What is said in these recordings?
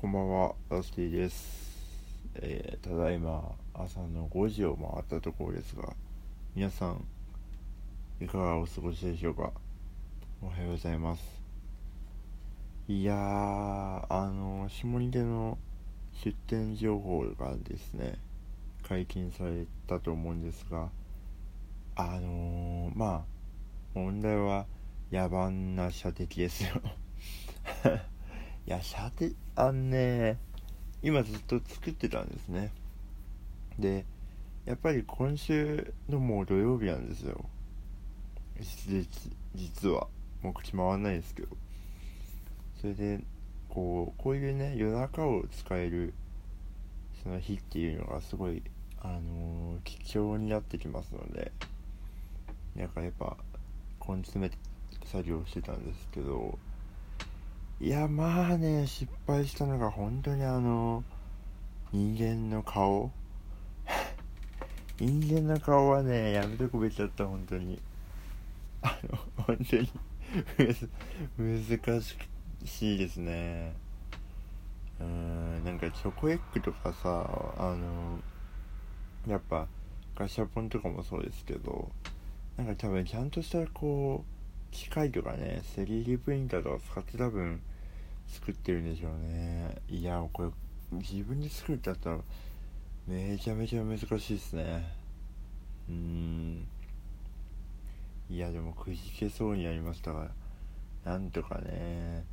こんばんは、ラスティです、えー、ただいま朝の5時を回ったところですが、皆さん、いかがお過ごしでしょうか？おはようございます。いやー、あの、下仁田の出店情報がですね、解禁されたと思うんですが、あのー、まあ、問題は野蛮な射的ですよ。いや、射程、あんね、今ずっと作ってたんですね。で、やっぱり今週のもう土曜日なんですよ。実は。もう口回んないですけど。それで、こう、こういうね、夜中を使える、その日っていうのがすごい、あのー、貴重になってきますので、なんかやっぱ、根詰めて作業してたんですけど、いやまあね失敗したのが本当にあの人間の顔。人間の顔はねやめとくべきだった本当に。あの本当に 難しいですね。うんなんかチョコエッグとかさあのやっぱガシャポンとかもそうですけどなんか多分ちゃんとしたこう機械とかね 3D プリンターとか使って多分作ってるんでしょうね。いやこれ自分で作るってなったらめちゃめちゃ難しいですね。うん。いやでもくじけそうになりましたがなんとかね。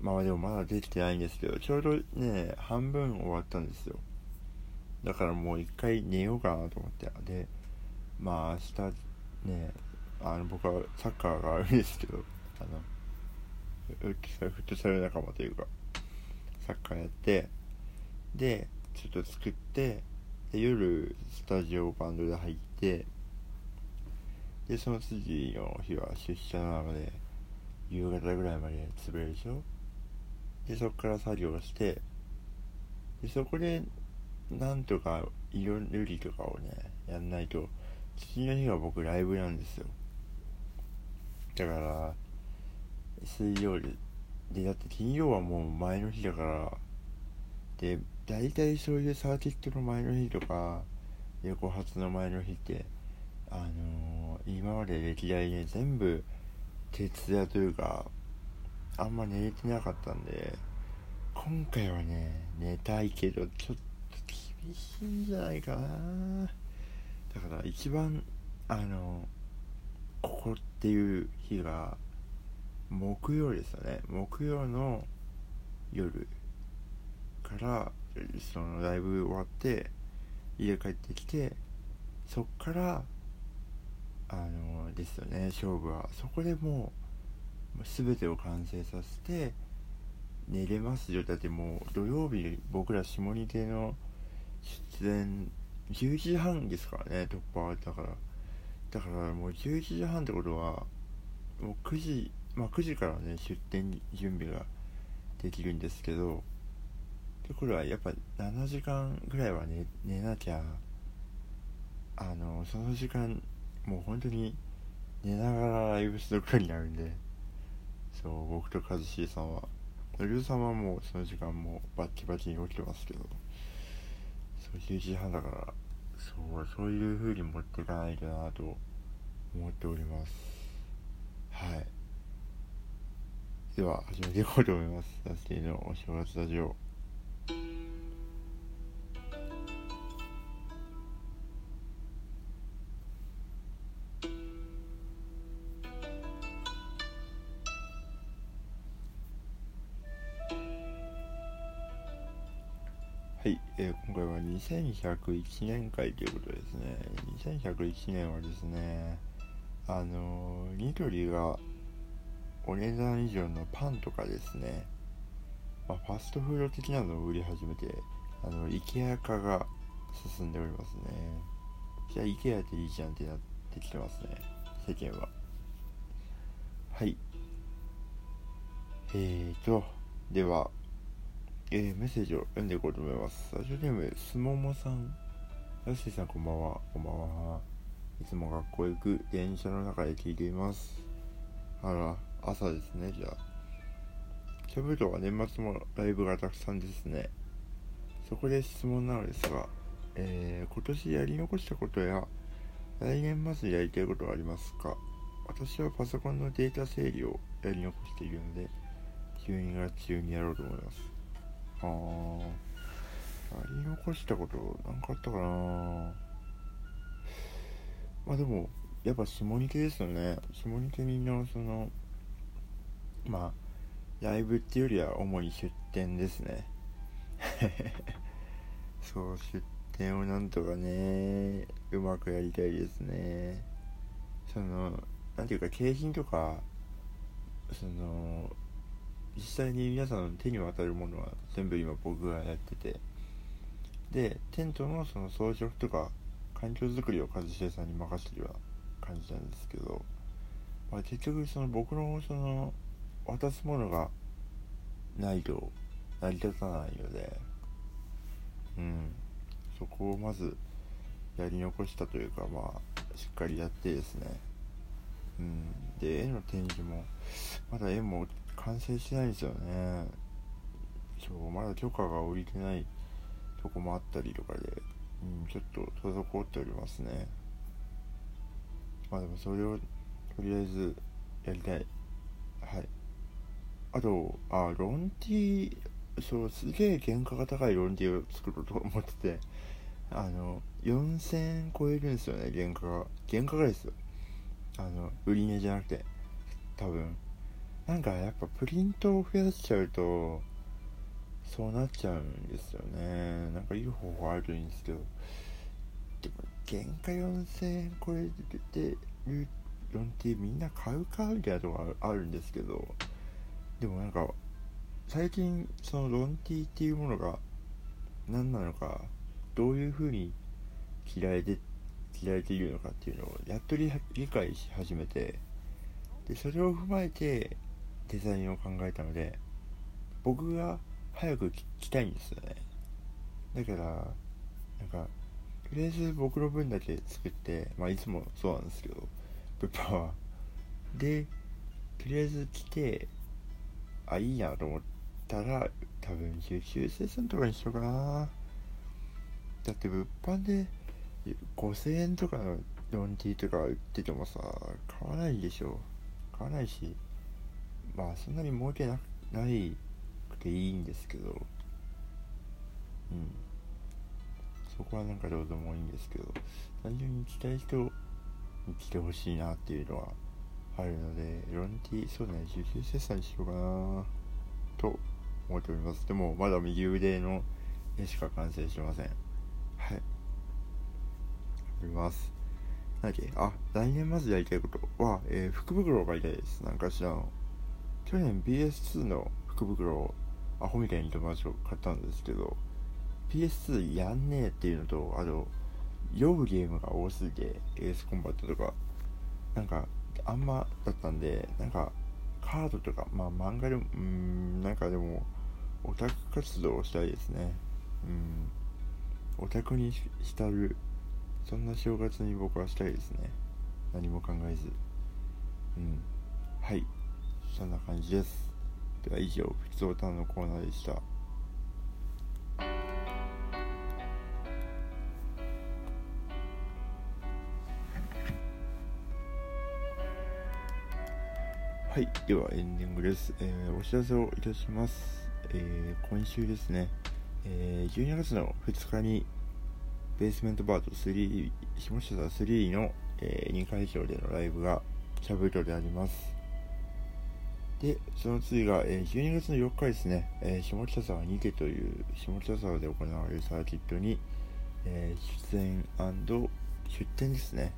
まあでもまだできてないんですけどちょうどね半分終わったんですよ。だからもう一回寝ようかなと思って。でまあ明日ねあの僕はサッカーがあるんですけどあのフットサル仲間というかサッカーやってでちょっと作ってで夜スタジオバンドで入ってでその次の日は出社なので夕方ぐらいまで潰れるでしょでそこから作業してでそこでなんとか色塗りとかをねやんないと次の日は僕ライブなんですよだから水曜日でだって金曜はもう前の日だから。で大体そういうサーキットの前の日とか横発の前の日ってあのー、今まで歴代ね全部徹夜というかあんま寝れてなかったんで今回はね寝たいけどちょっと厳しいんじゃないかな。だから一番あのここっていう日が木曜ですよね。木曜の夜からそのライブ終わって家帰ってきてそっからあのですよね。勝負は。そこでもう全てを完成させて寝れます。よだってもう土曜日僕ら下仁田の出演11時半ですからね。突破だから。だからもう11時半ってことはもう9時まあ、9時からね出店準備ができるんですけどでこれはやっぱ7時間ぐらいは寝寝なきゃあのその時間もう本当に寝ながらライブするくらいになるんでそう僕と一茂さんは。ルーさんはもうその時間もバッキバキに起きてますけどそう11時半だからそうそういう風に持っていかないとなと思っております。はい。では始めていこうと思います。ダスティのお正月ラジオ。はい、えー、今回は2101年会ということですね。2101年はですね、あのー、ニトリがお値段以上のパンとかですね、まあ、ファストフード的なのを売り始めてあの IKEA 化が進んでおりますね。じゃあ IKEA っていいじゃんってなってきてますね世間は。はい。えーとではえー、メッセージを読んでいこうと思います。ラジオネームすももさん。よしさんこんばんは。こんばんは。いつも学校行く電車の中で聞いています。あら朝ですねじゃあ。キャブとは年末もライブがたくさんですね。そこで質問なのですが、えー、今年やり残したことや来年まずやりたいことはありますか？私はパソコンのデータ整理をやり残しているので12月中にやろうと思います。あーやり残したこと何かあったかな？まあでもやっぱ下仁家ですよね。下仁家みんなそのまあライブっていうよりは主に出店ですね。そう出店をなんとかねうまくやりたいですね。そのなんていうか景品とかその実際に皆さんの手に渡るものは全部今僕がやってて。でテントのその装飾とか環境づくりを一茂さんに任せてるような感じなんですけど、まあ、結局その僕のその渡すものがないと成り立たないのでうん。そこをまずやり残したというかまあしっかりやってですね。うん。で絵の展示もまだ絵も完成してないですよね。そうまだ許可が下りてないとこもあったりとかで、うん、ちょっと滞っておりますね。まあでもそれをとりあえずやりたい。あとあロンティーそうすげえ原価が高いロンティーを作ろうと思っててあの4000円超えるんですよね原価が。原価がですよ。あの売り値じゃなくて多分。なんかやっぱプリントを増やしちゃうとそうなっちゃうんですよね。なんかいい方法あるといいんですけど。でも原価4000円超えてるロンティーみんな買うかみたいなとこあるんですけど。でもなんか最近そのロンティっていうものが何なのかどういう風に着られて着られているのかっていうのをやっと理解し始めてでそれを踏まえてデザインを考えたので僕が早く着たいんですよね。だからなんかとりあえず僕の分だけ作ってまあいつもそうなんですけど物販は。でとりあえず着てあいいやと思ったら多分九州生産とかにしようか。なだって物販で5000円とかのロンティーとか売っててもさ買わないでしょ。買わないしまあそんなに儲けなないくていいんですけど。うん。そこはなんかどうでもいいんですけど。単純に来たい人に来てほしいなっていうのはあるのでロンティーそうね受注生産にしようかなと思っております。でもまだ右腕の絵しか完成しません。はい。あります。なんだっけ？あ来年まずやりたいこと。は、えー、福袋を買いたいです。なんかしらの去年 PS2 の福袋をアホみたいに友達を買ったんですけど PS2 やんねえっていうのとあと酔うゲームが多すぎてエースコンバットとか。なんかあんまだったんでなんかカードとかまあ漫画でもうんなんかでもオタク活動をしたいですね。うん。オタクに浸るそんな正月に僕はしたいですね。何も考えず。うん。はい。そんな感じです。では以上ふつおたのコーナーでした。はいではエンディングです、えー、お知らせをいたします、えー、今週ですね、えー、12月の2日にベースメントバート3下下3の、えー、2会場でのライブがキャブトであります。で、その次が、えー、12月の4日ですね、えー、下北沢にてという下北沢で行われるサーキットに、えー、出演出展ですね、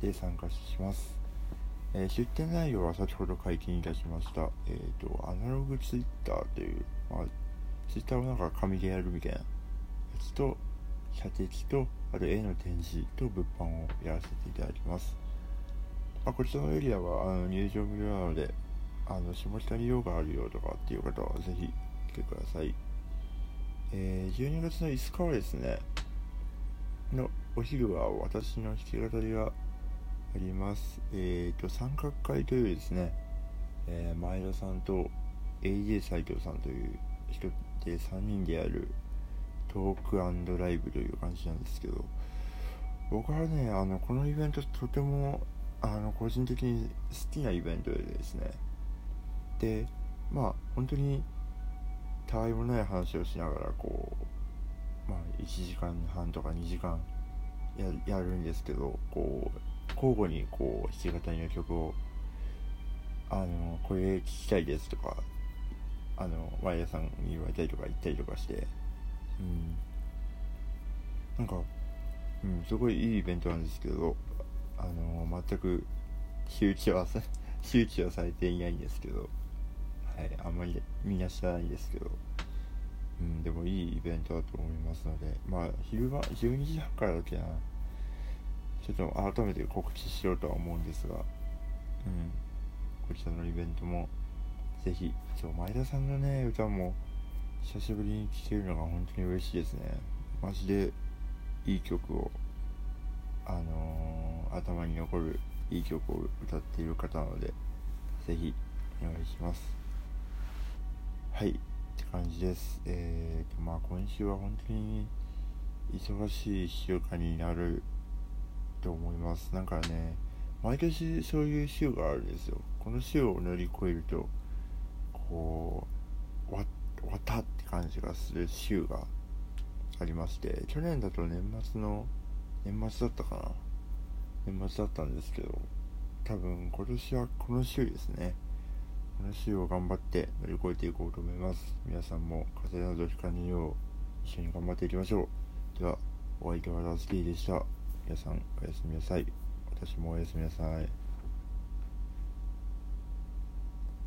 で参加します。えー、出展内容は先ほど解禁いたしました、えっ、ー、と、アナログツイッターという、まあ、ツイッターをなんか紙でやるみたいなやつと、射的と、あと絵の展示と物販をやらせていただきます。まあ、こちらのエリアはあの入場無料なので、あの下北に用があるよとかっていう方はぜひ来てください。えー、12月の5日はですね、のお昼は私の弾き語りがあります。えっ、ー、と、三角会というですね、えー、前田さんと AJ 斎藤さんという人で3人でやるトークライブという感じなんですけど僕はねあのこのイベントとてもあの個人的に好きなイベントでですねでまあ本当にたわいもない話をしながらこうまあ1時間半とか2時間やるんですけどこう交互にこう弾き語りの曲をあのこれ聴きたいですとかあのワイヤーさんに言われたりとか言ったりとかしてうん。なんか、うん、すごいいいイベントなんですけどあの全く周知は 周知はされていないんですけどはいあんまりみんな知らないんですけどうんでもいいイベントだと思いますのでまあ昼間12時半からだっけな。ちょっと改めて告知しようとは思うんですがうんこちらのイベントもぜひそう前田さんのね歌も久しぶりに聴けるのが本当に嬉しいですね。マジでいい曲をあのー、頭に残るいい曲を歌っている方なのでぜひお願いします。はいって感じです。えーとまあ今週は本当に忙しい1週間になると思います。なんかね毎年そういう週があるんですよ。この週を乗り越えるとこう終わったって感じがする週がありまして去年だと年末の年末だったかな。年末だったんですけど多分今年はこの週ですね。この週を頑張って乗り越えていこうと思います。皆さんも風邪などひかぬよう一緒に頑張っていきましょう。ではお相手はラスキーでした。皆さんおやすみなさい。私もおやすみなさい。